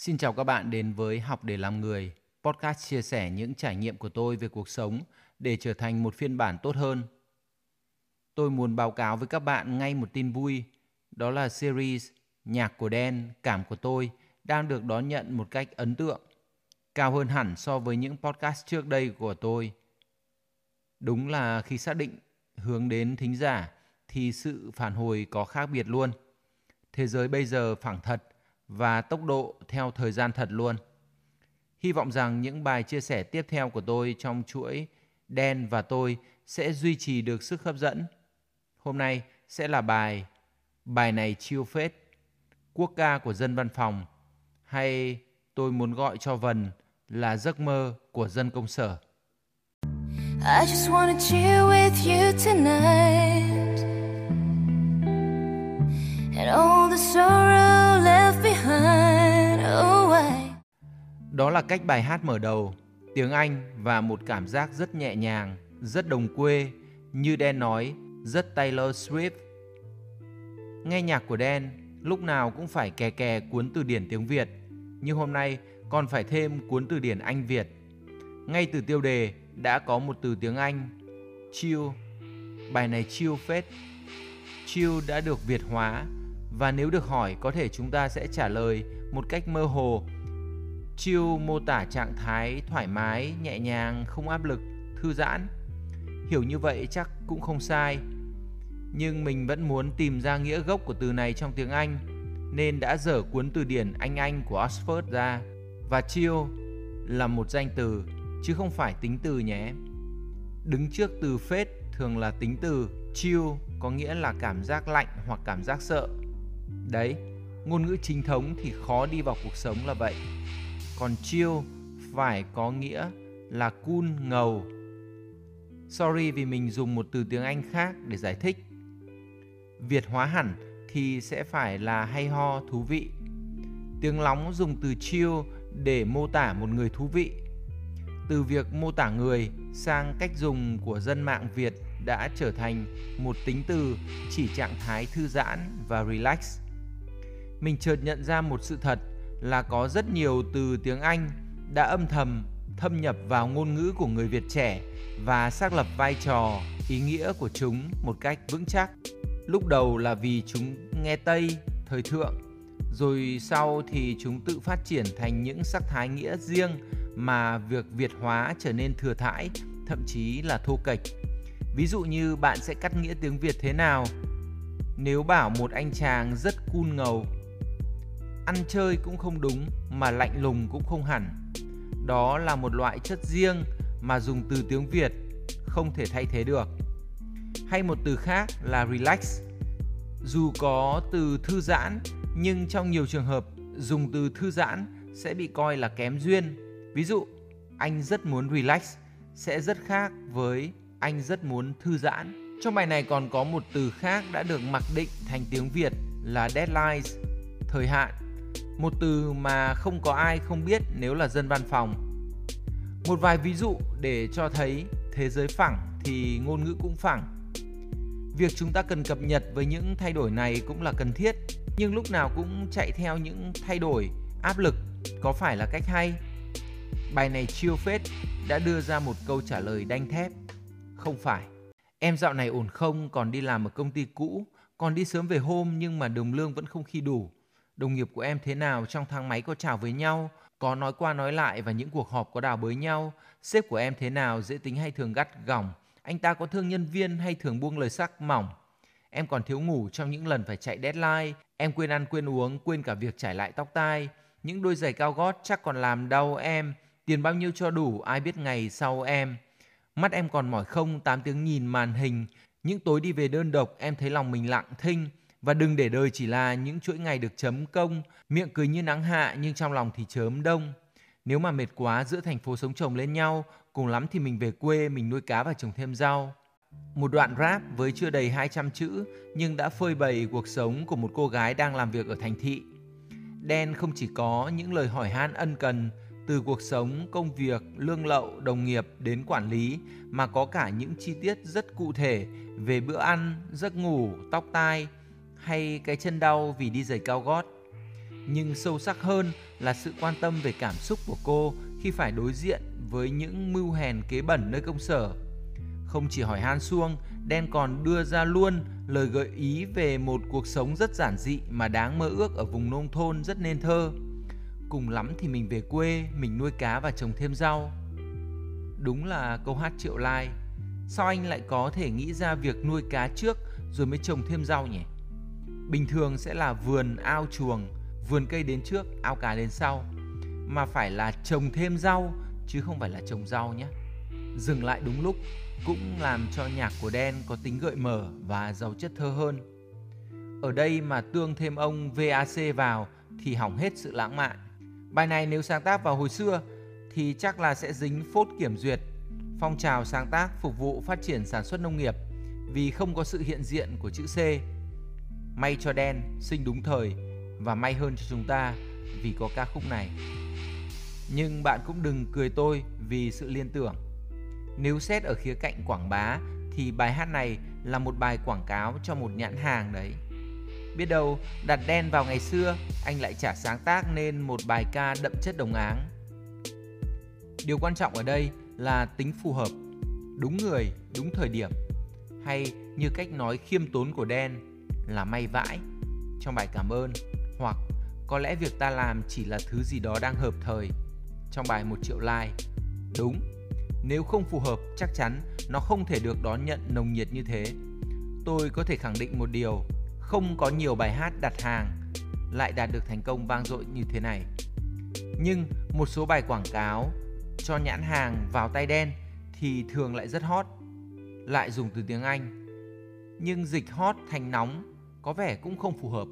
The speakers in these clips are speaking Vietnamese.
Xin chào các bạn đến với Học để làm người, podcast chia sẻ những trải nghiệm của tôi về cuộc sống để trở thành một phiên bản tốt hơn. Tôi muốn báo cáo với các bạn ngay một tin vui, đó là series Nhạc của Đen, Cảm của tôi đang được đón nhận một cách ấn tượng, cao hơn hẳn so với những podcast trước đây của tôi. Đúng là khi xác định hướng đến thính giả thì sự phản hồi có khác biệt luôn. Thế giới bây giờ phẳng thật và tốc độ theo thời gian thật luôn. Hy vọng rằng những bài chia sẻ tiếp theo của tôi trong chuỗi Đen và tôi sẽ duy trì được sức hấp dẫn. Hôm nay sẽ là bài Bài này chiêu phết, quốc ca của dân văn phòng hay tôi muốn gọi cho Vần là giấc mơ của dân công sở. I just wanna chill with you tonight And all the sorrow Đó là cách bài hát mở đầu, tiếng Anh và một cảm giác rất nhẹ nhàng, rất đồng quê, như đen nói, rất Taylor Swift. Nghe nhạc của đen lúc nào cũng phải kè kè cuốn từ điển tiếng Việt, nhưng hôm nay còn phải thêm cuốn từ điển Anh Việt. Ngay từ tiêu đề đã có một từ tiếng Anh, chill. Bài này chill phết. Chill đã được Việt hóa và nếu được hỏi có thể chúng ta sẽ trả lời một cách mơ hồ. Chill mô tả trạng thái thoải mái, nhẹ nhàng, không áp lực, thư giãn. Hiểu như vậy chắc cũng không sai. Nhưng mình vẫn muốn tìm ra nghĩa gốc của từ này trong tiếng Anh nên đã dở cuốn từ điển Anh Anh của Oxford ra. Và chill là một danh từ chứ không phải tính từ nhé. Đứng trước từ phết thường là tính từ chill có nghĩa là cảm giác lạnh hoặc cảm giác sợ. Đấy, ngôn ngữ chính thống thì khó đi vào cuộc sống là vậy. Còn chill phải có nghĩa là cool ngầu. Sorry vì mình dùng một từ tiếng Anh khác để giải thích. Việt hóa hẳn thì sẽ phải là hay ho, thú vị. Tiếng lóng dùng từ chill để mô tả một người thú vị từ việc mô tả người sang cách dùng của dân mạng Việt đã trở thành một tính từ, chỉ trạng thái thư giãn và relax. Mình chợt nhận ra một sự thật là có rất nhiều từ tiếng Anh đã âm thầm thâm nhập vào ngôn ngữ của người Việt trẻ và xác lập vai trò, ý nghĩa của chúng một cách vững chắc. Lúc đầu là vì chúng nghe Tây, thời thượng, rồi sau thì chúng tự phát triển thành những sắc thái nghĩa riêng mà việc Việt hóa trở nên thừa thãi, thậm chí là thô kệch. Ví dụ như bạn sẽ cắt nghĩa tiếng Việt thế nào? Nếu bảo một anh chàng rất cool ngầu, ăn chơi cũng không đúng mà lạnh lùng cũng không hẳn. Đó là một loại chất riêng mà dùng từ tiếng Việt không thể thay thế được. Hay một từ khác là relax. Dù có từ thư giãn nhưng trong nhiều trường hợp dùng từ thư giãn sẽ bị coi là kém duyên Ví dụ, anh rất muốn relax sẽ rất khác với anh rất muốn thư giãn. Trong bài này còn có một từ khác đã được mặc định thành tiếng Việt là deadlines, thời hạn. Một từ mà không có ai không biết nếu là dân văn phòng. Một vài ví dụ để cho thấy thế giới phẳng thì ngôn ngữ cũng phẳng. Việc chúng ta cần cập nhật với những thay đổi này cũng là cần thiết, nhưng lúc nào cũng chạy theo những thay đổi áp lực có phải là cách hay? Bài này chiêu phết đã đưa ra một câu trả lời đanh thép. Không phải. Em dạo này ổn không, còn đi làm ở công ty cũ, còn đi sớm về hôm nhưng mà đồng lương vẫn không khi đủ. Đồng nghiệp của em thế nào trong thang máy có chào với nhau, có nói qua nói lại và những cuộc họp có đào bới nhau. Sếp của em thế nào, dễ tính hay thường gắt gỏng. Anh ta có thương nhân viên hay thường buông lời sắc mỏng. Em còn thiếu ngủ trong những lần phải chạy deadline. Em quên ăn quên uống, quên cả việc trải lại tóc tai. Những đôi giày cao gót chắc còn làm đau em Tiền bao nhiêu cho đủ ai biết ngày sau em. Mắt em còn mỏi không 8 tiếng nhìn màn hình. Những tối đi về đơn độc em thấy lòng mình lặng thinh. Và đừng để đời chỉ là những chuỗi ngày được chấm công. Miệng cười như nắng hạ nhưng trong lòng thì chớm đông. Nếu mà mệt quá giữa thành phố sống chồng lên nhau, cùng lắm thì mình về quê mình nuôi cá và trồng thêm rau. Một đoạn rap với chưa đầy 200 chữ nhưng đã phơi bày cuộc sống của một cô gái đang làm việc ở thành thị. Đen không chỉ có những lời hỏi han ân cần từ cuộc sống, công việc, lương lậu, đồng nghiệp đến quản lý mà có cả những chi tiết rất cụ thể về bữa ăn, giấc ngủ, tóc tai hay cái chân đau vì đi giày cao gót. nhưng sâu sắc hơn là sự quan tâm về cảm xúc của cô khi phải đối diện với những mưu hèn kế bẩn nơi công sở. Không chỉ hỏi han xuông, Đen còn đưa ra luôn lời gợi ý về một cuộc sống rất giản dị mà đáng mơ ước ở vùng nông thôn rất nên thơ. Cùng lắm thì mình về quê, mình nuôi cá và trồng thêm rau. Đúng là câu hát triệu lai. Sao anh lại có thể nghĩ ra việc nuôi cá trước rồi mới trồng thêm rau nhỉ? Bình thường sẽ là vườn ao chuồng, vườn cây đến trước, ao cá đến sau. Mà phải là trồng thêm rau chứ không phải là trồng rau nhé. Dừng lại đúng lúc cũng làm cho nhạc của Đen có tính gợi mở và giàu chất thơ hơn. Ở đây mà tương thêm ông VAC vào thì hỏng hết sự lãng mạn. Bài này nếu sáng tác vào hồi xưa thì chắc là sẽ dính phốt kiểm duyệt, phong trào sáng tác phục vụ phát triển sản xuất nông nghiệp vì không có sự hiện diện của chữ C. May cho Đen sinh đúng thời và may hơn cho chúng ta vì có ca khúc này. Nhưng bạn cũng đừng cười tôi vì sự liên tưởng. Nếu xét ở khía cạnh quảng bá thì bài hát này là một bài quảng cáo cho một nhãn hàng đấy. Biết đâu đặt đen vào ngày xưa anh lại trả sáng tác nên một bài ca đậm chất đồng áng. Điều quan trọng ở đây là tính phù hợp, đúng người, đúng thời điểm hay như cách nói khiêm tốn của đen là may vãi trong bài cảm ơn hoặc có lẽ việc ta làm chỉ là thứ gì đó đang hợp thời trong bài một triệu like. Đúng, nếu không phù hợp chắc chắn nó không thể được đón nhận nồng nhiệt như thế. Tôi có thể khẳng định một điều, không có nhiều bài hát đặt hàng lại đạt được thành công vang dội như thế này. Nhưng một số bài quảng cáo cho nhãn hàng vào tay đen thì thường lại rất hot, lại dùng từ tiếng Anh. Nhưng dịch hot thành nóng có vẻ cũng không phù hợp.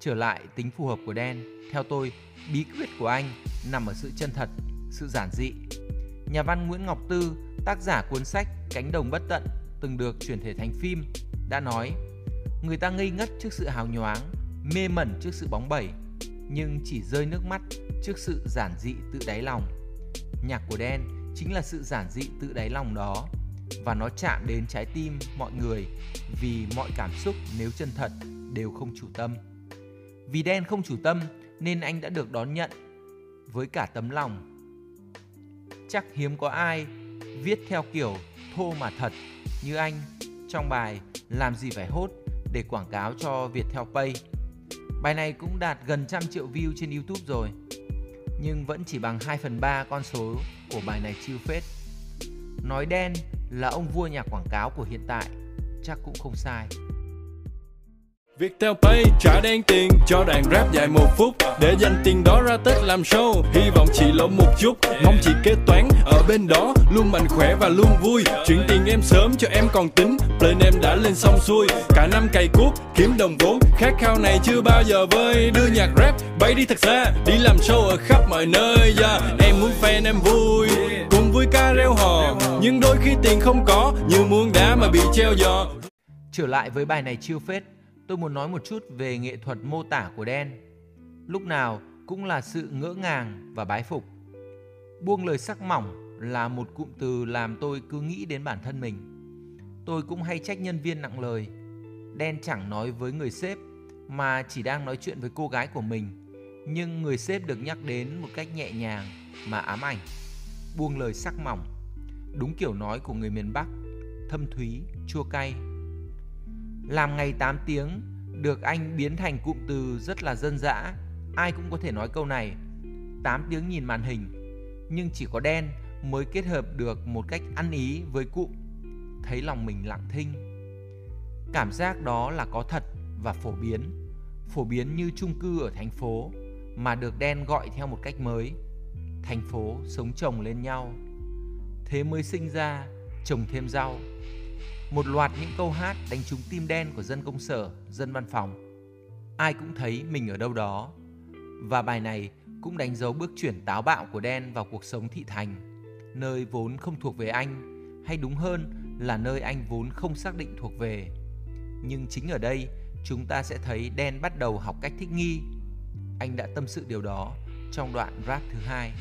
Trở lại tính phù hợp của đen, theo tôi, bí quyết của anh nằm ở sự chân thật, sự giản dị Nhà văn Nguyễn Ngọc Tư, tác giả cuốn sách Cánh đồng bất tận từng được chuyển thể thành phim, đã nói Người ta ngây ngất trước sự hào nhoáng, mê mẩn trước sự bóng bẩy, nhưng chỉ rơi nước mắt trước sự giản dị tự đáy lòng. Nhạc của Đen chính là sự giản dị tự đáy lòng đó và nó chạm đến trái tim mọi người vì mọi cảm xúc nếu chân thật đều không chủ tâm. Vì Đen không chủ tâm nên anh đã được đón nhận với cả tấm lòng chắc hiếm có ai viết theo kiểu thô mà thật như anh trong bài Làm gì phải hốt để quảng cáo cho Viettel Pay. Bài này cũng đạt gần trăm triệu view trên YouTube rồi, nhưng vẫn chỉ bằng 2 phần 3 con số của bài này chiêu phết. Nói đen là ông vua nhà quảng cáo của hiện tại, chắc cũng không sai. Viettel Pay trả đen tiền cho đàn rap dài một phút. Để dành tiền đó ra Tết làm show, Hy vọng chị lỗ một chút. Mong chị kế toán ở bên đó, Luôn mạnh khỏe và luôn vui. Chuyển tiền em sớm cho em còn tính, Plan em đã lên xong xuôi. Cả năm cày cuốc, kiếm đồng vốn, Khát khao này chưa bao giờ vơi. Đưa nhạc rap, bay đi thật xa, Đi làm show ở khắp mọi nơi. Yeah. Em muốn fan em vui, Cùng vui ca reo hò. Nhưng đôi khi tiền không có, Như muốn đá mà bị treo giò. Trở lại với bài này chiêu phết tôi muốn nói một chút về nghệ thuật mô tả của đen lúc nào cũng là sự ngỡ ngàng và bái phục. Buông lời sắc mỏng là một cụm từ làm tôi cứ nghĩ đến bản thân mình. Tôi cũng hay trách nhân viên nặng lời. Đen chẳng nói với người sếp, mà chỉ đang nói chuyện với cô gái của mình. Nhưng người sếp được nhắc đến một cách nhẹ nhàng mà ám ảnh. Buông lời sắc mỏng, đúng kiểu nói của người miền bắc, thâm thúy, chua cay làm ngày 8 tiếng được anh biến thành cụm từ rất là dân dã. Ai cũng có thể nói câu này. 8 tiếng nhìn màn hình, nhưng chỉ có đen mới kết hợp được một cách ăn ý với cụm thấy lòng mình lặng thinh. Cảm giác đó là có thật và phổ biến, phổ biến như chung cư ở thành phố mà được đen gọi theo một cách mới. Thành phố sống chồng lên nhau. Thế mới sinh ra trồng thêm rau một loạt những câu hát đánh trúng tim đen của dân công sở, dân văn phòng. Ai cũng thấy mình ở đâu đó. Và bài này cũng đánh dấu bước chuyển táo bạo của đen vào cuộc sống thị thành, nơi vốn không thuộc về anh, hay đúng hơn là nơi anh vốn không xác định thuộc về. Nhưng chính ở đây, chúng ta sẽ thấy đen bắt đầu học cách thích nghi. Anh đã tâm sự điều đó trong đoạn rap thứ hai.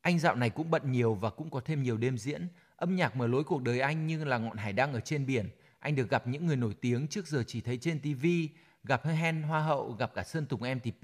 Anh dạo này cũng bận nhiều và cũng có thêm nhiều đêm diễn Âm nhạc mở lối cuộc đời anh như là ngọn hải đăng ở trên biển. Anh được gặp những người nổi tiếng trước giờ chỉ thấy trên TV gặp Hen Hoa hậu, gặp cả Sơn Tùng MTP.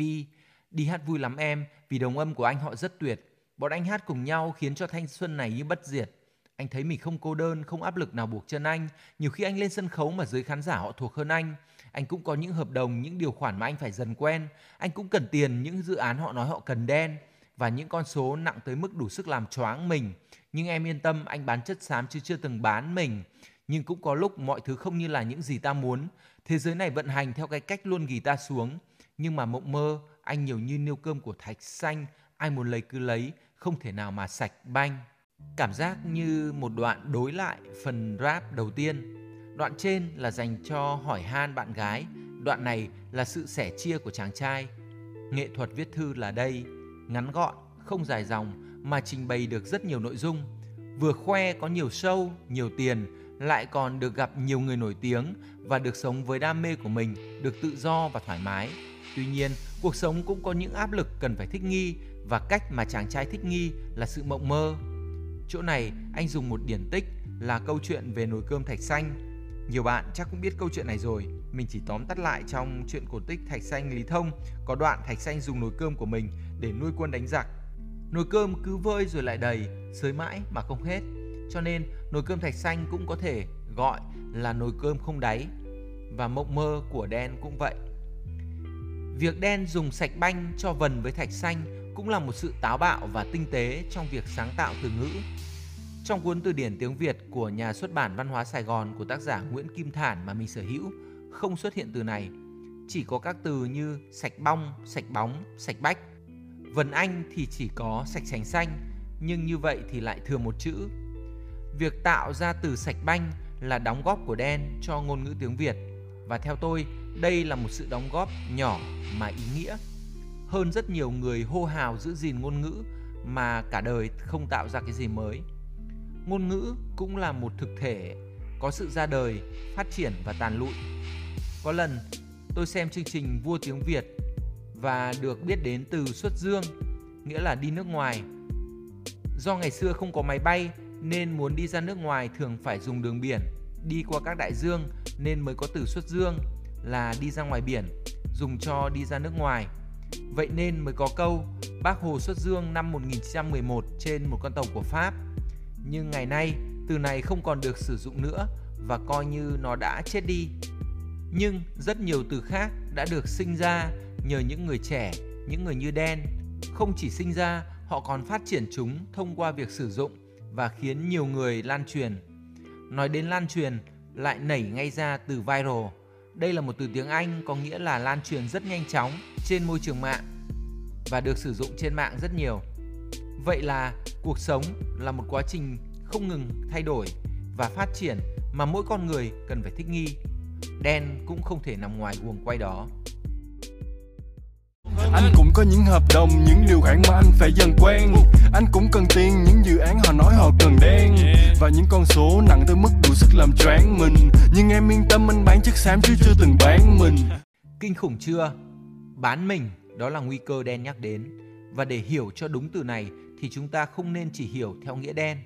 Đi hát vui lắm em, vì đồng âm của anh họ rất tuyệt. Bọn anh hát cùng nhau khiến cho thanh xuân này như bất diệt. Anh thấy mình không cô đơn, không áp lực nào buộc chân anh. Nhiều khi anh lên sân khấu mà giới khán giả họ thuộc hơn anh. Anh cũng có những hợp đồng, những điều khoản mà anh phải dần quen. Anh cũng cần tiền, những dự án họ nói họ cần đen và những con số nặng tới mức đủ sức làm choáng mình. Nhưng em yên tâm, anh bán chất xám chứ chưa từng bán mình. Nhưng cũng có lúc mọi thứ không như là những gì ta muốn. Thế giới này vận hành theo cái cách luôn ghi ta xuống. Nhưng mà mộng mơ, anh nhiều như niêu cơm của thạch xanh, ai muốn lấy cứ lấy, không thể nào mà sạch banh. Cảm giác như một đoạn đối lại phần rap đầu tiên. Đoạn trên là dành cho hỏi han bạn gái, đoạn này là sự sẻ chia của chàng trai. Nghệ thuật viết thư là đây, ngắn gọn, không dài dòng mà trình bày được rất nhiều nội dung. Vừa khoe có nhiều show, nhiều tiền, lại còn được gặp nhiều người nổi tiếng và được sống với đam mê của mình, được tự do và thoải mái. Tuy nhiên, cuộc sống cũng có những áp lực cần phải thích nghi và cách mà chàng trai thích nghi là sự mộng mơ. Chỗ này anh dùng một điển tích là câu chuyện về nồi cơm thạch xanh. Nhiều bạn chắc cũng biết câu chuyện này rồi, mình chỉ tóm tắt lại trong chuyện cổ tích Thạch Xanh Lý Thông có đoạn Thạch Xanh dùng nồi cơm của mình để nuôi quân đánh giặc. Nồi cơm cứ vơi rồi lại đầy, sới mãi mà không hết. Cho nên nồi cơm Thạch Xanh cũng có thể gọi là nồi cơm không đáy. Và mộng mơ của đen cũng vậy. Việc đen dùng sạch banh cho vần với thạch xanh cũng là một sự táo bạo và tinh tế trong việc sáng tạo từ ngữ. Trong cuốn từ điển tiếng Việt của nhà xuất bản Văn hóa Sài Gòn của tác giả Nguyễn Kim Thản mà mình sở hữu không xuất hiện từ này. Chỉ có các từ như sạch bong, sạch bóng, sạch bách. Vần Anh thì chỉ có sạch sành xanh, nhưng như vậy thì lại thừa một chữ. Việc tạo ra từ sạch banh là đóng góp của đen cho ngôn ngữ tiếng Việt và theo tôi đây là một sự đóng góp nhỏ mà ý nghĩa hơn rất nhiều người hô hào giữ gìn ngôn ngữ mà cả đời không tạo ra cái gì mới. Ngôn ngữ cũng là một thực thể có sự ra đời, phát triển và tàn lụi. Có lần tôi xem chương trình Vua tiếng Việt và được biết đến từ xuất dương, nghĩa là đi nước ngoài. Do ngày xưa không có máy bay nên muốn đi ra nước ngoài thường phải dùng đường biển, đi qua các đại dương nên mới có từ xuất dương là đi ra ngoài biển, dùng cho đi ra nước ngoài. Vậy nên mới có câu Bác Hồ xuất dương năm 1911 trên một con tàu của Pháp. Nhưng ngày nay, từ này không còn được sử dụng nữa và coi như nó đã chết đi. Nhưng rất nhiều từ khác đã được sinh ra nhờ những người trẻ, những người như đen. Không chỉ sinh ra, họ còn phát triển chúng thông qua việc sử dụng và khiến nhiều người lan truyền. Nói đến lan truyền, lại nảy ngay ra từ viral đây là một từ tiếng Anh có nghĩa là lan truyền rất nhanh chóng trên môi trường mạng và được sử dụng trên mạng rất nhiều. Vậy là cuộc sống là một quá trình không ngừng thay đổi và phát triển mà mỗi con người cần phải thích nghi. Đen cũng không thể nằm ngoài guồng quay đó. Anh cũng có những hợp đồng, những điều khoản mà anh phải dần quen. Anh cũng cần tiền, những dự án họ nói họ cần đen. Và những con số nặng tới mức đủ sức làm choáng mình. Nhưng em yên tâm anh bán chất xám chứ chưa từng bán mình. Kinh khủng chưa? Bán mình, đó là nguy cơ đen nhắc đến. Và để hiểu cho đúng từ này thì chúng ta không nên chỉ hiểu theo nghĩa đen.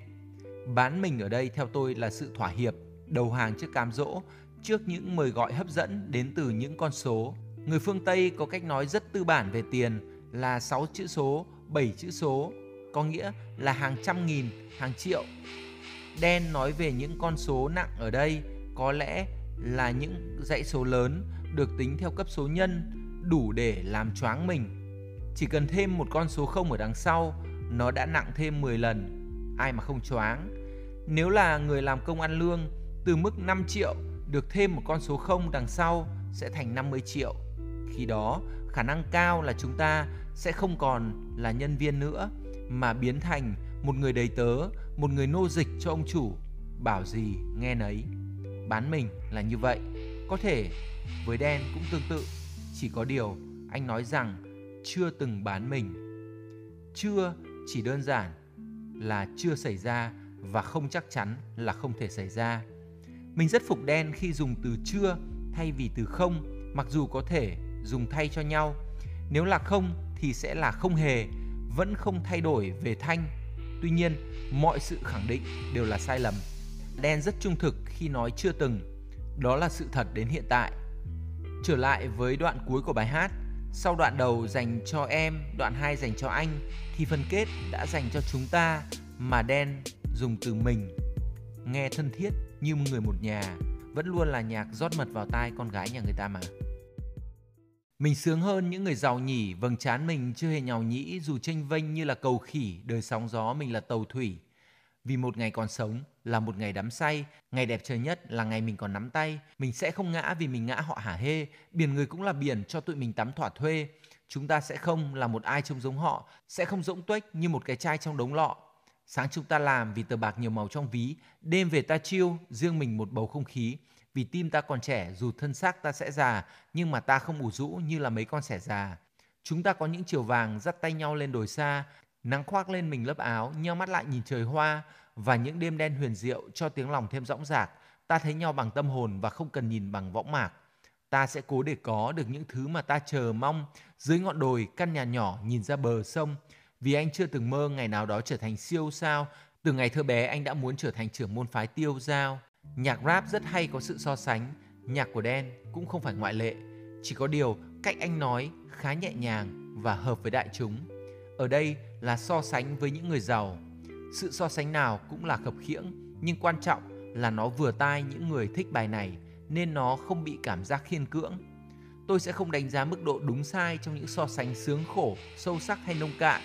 Bán mình ở đây theo tôi là sự thỏa hiệp, đầu hàng trước cám dỗ Trước những mời gọi hấp dẫn đến từ những con số. Người phương Tây có cách nói rất tư bản về tiền là 6 chữ số, 7 chữ số, có nghĩa là hàng trăm nghìn, hàng triệu. Đen nói về những con số nặng ở đây có lẽ là những dãy số lớn được tính theo cấp số nhân đủ để làm choáng mình. Chỉ cần thêm một con số không ở đằng sau, nó đã nặng thêm 10 lần. Ai mà không choáng. Nếu là người làm công ăn lương, từ mức 5 triệu được thêm một con số không đằng sau sẽ thành 50 triệu khi đó khả năng cao là chúng ta sẽ không còn là nhân viên nữa mà biến thành một người đầy tớ, một người nô dịch cho ông chủ, bảo gì nghe nấy. Bán mình là như vậy. Có thể với đen cũng tương tự, chỉ có điều anh nói rằng chưa từng bán mình. Chưa chỉ đơn giản là chưa xảy ra và không chắc chắn là không thể xảy ra. Mình rất phục đen khi dùng từ chưa thay vì từ không, mặc dù có thể dùng thay cho nhau. Nếu là không thì sẽ là không hề, vẫn không thay đổi về thanh. Tuy nhiên, mọi sự khẳng định đều là sai lầm. Đen rất trung thực khi nói chưa từng. Đó là sự thật đến hiện tại. Trở lại với đoạn cuối của bài hát, sau đoạn đầu dành cho em, đoạn 2 dành cho anh thì phần kết đã dành cho chúng ta mà đen dùng từ mình. Nghe thân thiết như người một nhà, vẫn luôn là nhạc rót mật vào tai con gái nhà người ta mà. Mình sướng hơn những người giàu nhỉ, vầng trán mình chưa hề nhào nhĩ dù tranh vênh như là cầu khỉ, đời sóng gió mình là tàu thủy. Vì một ngày còn sống là một ngày đắm say, ngày đẹp trời nhất là ngày mình còn nắm tay. Mình sẽ không ngã vì mình ngã họ hả hê, biển người cũng là biển cho tụi mình tắm thỏa thuê. Chúng ta sẽ không là một ai trông giống họ, sẽ không rỗng tuếch như một cái chai trong đống lọ. Sáng chúng ta làm vì tờ bạc nhiều màu trong ví, đêm về ta chiêu, riêng mình một bầu không khí. Vì tim ta còn trẻ, dù thân xác ta sẽ già, nhưng mà ta không ủ rũ như là mấy con sẻ già. Chúng ta có những chiều vàng dắt tay nhau lên đồi xa, nắng khoác lên mình lớp áo, nhau mắt lại nhìn trời hoa và những đêm đen huyền diệu cho tiếng lòng thêm rõng rạc. Ta thấy nhau bằng tâm hồn và không cần nhìn bằng võng mạc. Ta sẽ cố để có được những thứ mà ta chờ mong dưới ngọn đồi căn nhà nhỏ nhìn ra bờ sông. Vì anh chưa từng mơ ngày nào đó trở thành siêu sao. Từ ngày thơ bé anh đã muốn trở thành trưởng môn phái tiêu giao. Nhạc rap rất hay có sự so sánh, nhạc của Đen cũng không phải ngoại lệ. Chỉ có điều cách anh nói khá nhẹ nhàng và hợp với đại chúng. Ở đây là so sánh với những người giàu. Sự so sánh nào cũng là khập khiễng, nhưng quan trọng là nó vừa tai những người thích bài này nên nó không bị cảm giác khiên cưỡng. Tôi sẽ không đánh giá mức độ đúng sai trong những so sánh sướng khổ, sâu sắc hay nông cạn,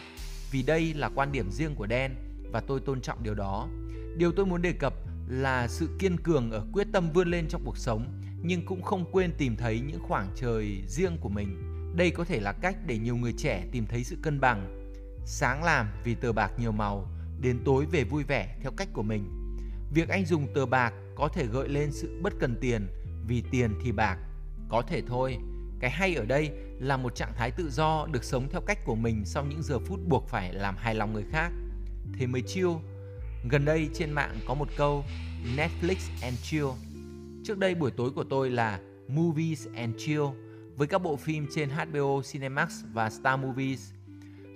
vì đây là quan điểm riêng của Đen và tôi tôn trọng điều đó. Điều tôi muốn đề cập là sự kiên cường ở quyết tâm vươn lên trong cuộc sống nhưng cũng không quên tìm thấy những khoảng trời riêng của mình. Đây có thể là cách để nhiều người trẻ tìm thấy sự cân bằng. Sáng làm vì tờ bạc nhiều màu, đến tối về vui vẻ theo cách của mình. Việc anh dùng tờ bạc có thể gợi lên sự bất cần tiền vì tiền thì bạc. Có thể thôi, cái hay ở đây là một trạng thái tự do được sống theo cách của mình sau những giờ phút buộc phải làm hài lòng người khác. Thế mới chiêu. Gần đây trên mạng có một câu Netflix and chill. Trước đây buổi tối của tôi là Movies and chill với các bộ phim trên HBO Cinemax và Star Movies.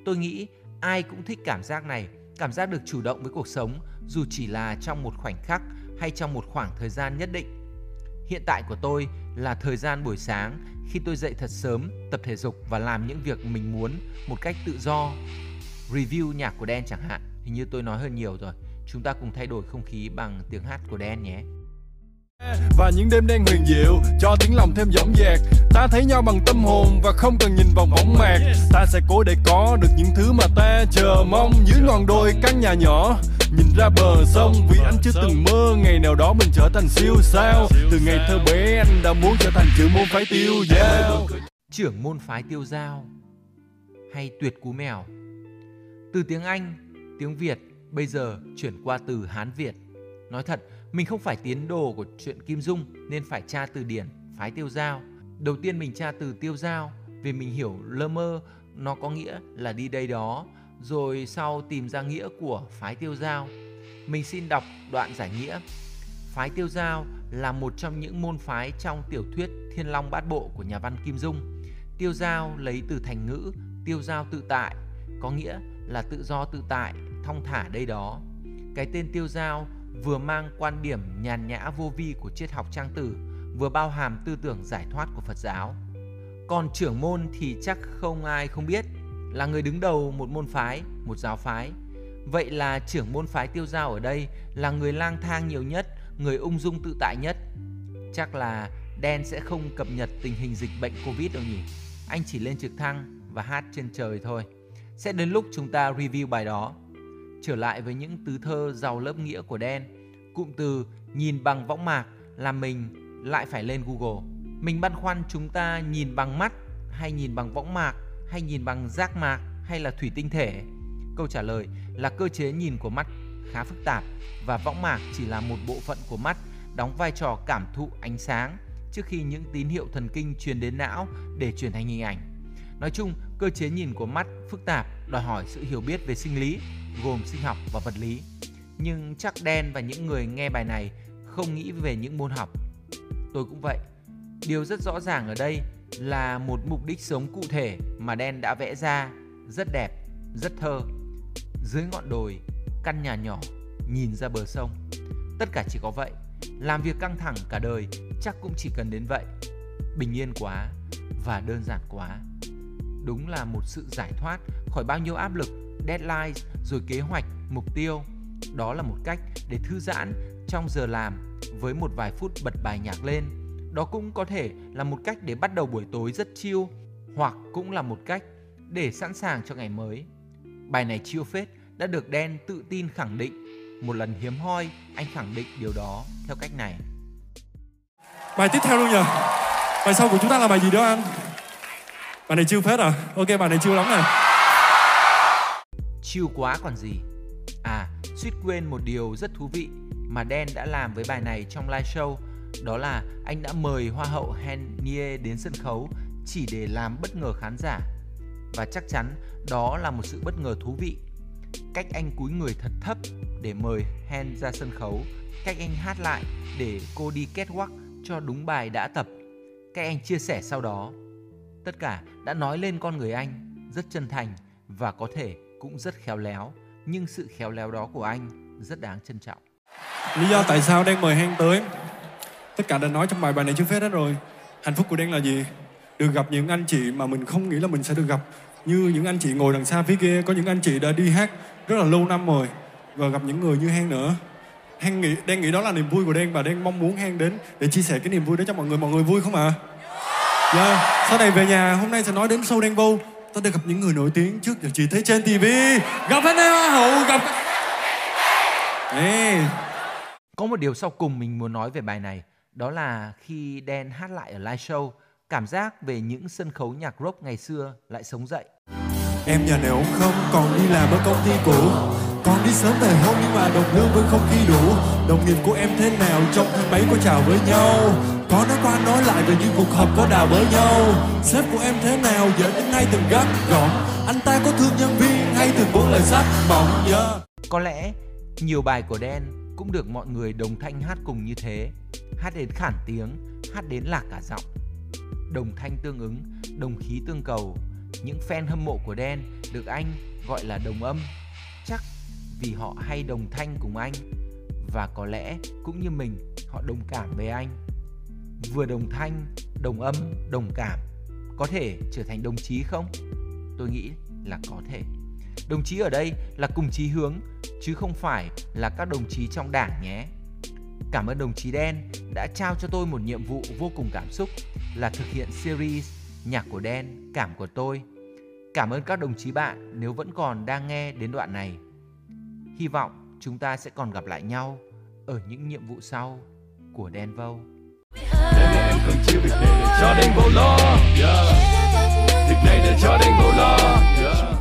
Tôi nghĩ ai cũng thích cảm giác này, cảm giác được chủ động với cuộc sống dù chỉ là trong một khoảnh khắc hay trong một khoảng thời gian nhất định. Hiện tại của tôi là thời gian buổi sáng khi tôi dậy thật sớm, tập thể dục và làm những việc mình muốn một cách tự do. Review nhạc của Đen chẳng hạn, hình như tôi nói hơi nhiều rồi. Chúng ta cùng thay đổi không khí bằng tiếng hát của Đen nhé. Và những đêm đen huyền diệu cho tiếng lòng thêm dõng dạc. Ta thấy nhau bằng tâm hồn và không cần nhìn vào võng mạc. Ta sẽ cố để có được những thứ mà ta chờ mong. Dưới ngọn đồi căn nhà nhỏ Nhìn ra bờ sông vì anh chưa từng mơ Ngày nào đó mình trở thành siêu sao. Từ ngày thơ bé anh đã muốn trở thành trưởng môn phái tiêu giao. Trưởng môn phái tiêu giao Hay tuyệt cú mèo? Từ tiếng Anh, tiếng Việt bây giờ chuyển qua từ Hán Việt. Nói thật, mình không phải tiến đồ của chuyện Kim Dung nên phải tra từ điển phái tiêu giao. Đầu tiên mình tra từ tiêu giao vì mình hiểu lơ mơ nó có nghĩa là đi đây đó, rồi sau tìm ra nghĩa của phái tiêu giao. Mình xin đọc đoạn giải nghĩa. Phái tiêu giao là một trong những môn phái trong tiểu thuyết Thiên Long Bát Bộ của nhà văn Kim Dung. Tiêu giao lấy từ thành ngữ tiêu giao tự tại, có nghĩa là tự do tự tại thong thả đây đó. Cái tên tiêu giao vừa mang quan điểm nhàn nhã vô vi của triết học trang tử, vừa bao hàm tư tưởng giải thoát của Phật giáo. Còn trưởng môn thì chắc không ai không biết, là người đứng đầu một môn phái, một giáo phái. Vậy là trưởng môn phái tiêu giao ở đây là người lang thang nhiều nhất, người ung dung tự tại nhất. Chắc là Đen sẽ không cập nhật tình hình dịch bệnh Covid đâu nhỉ? Anh chỉ lên trực thăng và hát trên trời thôi. Sẽ đến lúc chúng ta review bài đó trở lại với những tứ thơ giàu lớp nghĩa của đen. Cụm từ nhìn bằng võng mạc là mình lại phải lên Google. Mình băn khoăn chúng ta nhìn bằng mắt hay nhìn bằng võng mạc hay nhìn bằng giác mạc hay là thủy tinh thể? Câu trả lời là cơ chế nhìn của mắt khá phức tạp và võng mạc chỉ là một bộ phận của mắt đóng vai trò cảm thụ ánh sáng trước khi những tín hiệu thần kinh truyền đến não để truyền thành hình ảnh. Nói chung, cơ chế nhìn của mắt phức tạp đòi hỏi sự hiểu biết về sinh lý gồm sinh học và vật lý. Nhưng chắc đen và những người nghe bài này không nghĩ về những môn học. Tôi cũng vậy. Điều rất rõ ràng ở đây là một mục đích sống cụ thể mà đen đã vẽ ra, rất đẹp, rất thơ. Dưới ngọn đồi, căn nhà nhỏ, nhìn ra bờ sông. Tất cả chỉ có vậy. Làm việc căng thẳng cả đời chắc cũng chỉ cần đến vậy. bình yên quá và đơn giản quá. Đúng là một sự giải thoát khỏi bao nhiêu áp lực, deadline rồi kế hoạch, mục tiêu. Đó là một cách để thư giãn trong giờ làm với một vài phút bật bài nhạc lên. Đó cũng có thể là một cách để bắt đầu buổi tối rất chill hoặc cũng là một cách để sẵn sàng cho ngày mới. Bài này chiêu phết đã được Đen tự tin khẳng định. Một lần hiếm hoi, anh khẳng định điều đó theo cách này. Bài tiếp theo luôn nhỉ? Bài sau của chúng ta là bài gì đó anh? Bài này chiêu phết à? Ok, bài này chiêu lắm này. Chiêu quá còn gì. À, suýt quên một điều rất thú vị mà Đen đã làm với bài này trong live show. Đó là anh đã mời Hoa hậu Henie đến sân khấu chỉ để làm bất ngờ khán giả. Và chắc chắn đó là một sự bất ngờ thú vị. Cách anh cúi người thật thấp để mời Hen ra sân khấu, cách anh hát lại để cô đi catwalk cho đúng bài đã tập. Cách anh chia sẻ sau đó. Tất cả đã nói lên con người anh rất chân thành và có thể cũng rất khéo léo, nhưng sự khéo léo đó của anh rất đáng trân trọng. Lý do tại sao đang mời Hen tới Tất cả đã nói trong bài bài này chưa phết hết rồi Hạnh phúc của Đen là gì? Được gặp những anh chị mà mình không nghĩ là mình sẽ được gặp Như những anh chị ngồi đằng xa phía kia Có những anh chị đã đi hát rất là lâu năm rồi Và gặp những người như Hen nữa Hen nghĩ, Đen nghĩ đó là niềm vui của Đen Và Đen mong muốn Hen đến để chia sẻ cái niềm vui đó cho mọi người Mọi người vui không ạ? À? Yeah. Sau này về nhà hôm nay sẽ nói đến show Đen Vô Tôi đã gặp những người nổi tiếng trước giờ chỉ thấy trên TV Gặp anh Hoa hậu gặp Hey. Có một điều sau cùng mình muốn nói về bài này đó là khi Đen hát lại ở live show, cảm giác về những sân khấu nhạc rock ngày xưa lại sống dậy. Em nhà nếu không còn đi làm ở công ty cũ Còn đi sớm về hôm nhưng mà đồng lương vẫn không khi đủ Đồng nghiệp của em thế nào trong thang máy có chào với nhau nói lại về những cuộc họp có đào với nhau. Sếp của em thế nào, giờ đến nay từng gắt gọn. Anh ta có thương nhân viên hay từng bốn lời sắc mỏng, yeah. Có lẽ nhiều bài của Đen cũng được mọi người đồng thanh hát cùng như thế. Hát đến khản tiếng, hát đến lạc cả giọng. Đồng thanh tương ứng, đồng khí tương cầu. Những fan hâm mộ của đen được anh gọi là đồng âm. Chắc vì họ hay đồng thanh cùng anh, và có lẽ cũng như mình, họ đồng cảm với anh vừa đồng thanh đồng âm đồng cảm có thể trở thành đồng chí không tôi nghĩ là có thể đồng chí ở đây là cùng chí hướng chứ không phải là các đồng chí trong đảng nhé Cảm ơn đồng chí Đen đã trao cho tôi một nhiệm vụ vô cùng cảm xúc là thực hiện series Nhạc của Đen, Cảm của tôi. Cảm ơn các đồng chí bạn nếu vẫn còn đang nghe đến đoạn này. Hy vọng chúng ta sẽ còn gặp lại nhau ở những nhiệm vụ sau của Đen Vâu. Cần chịu việc này cho Đen Vâu lo. Yeah. Việc này để cho lo. Yeah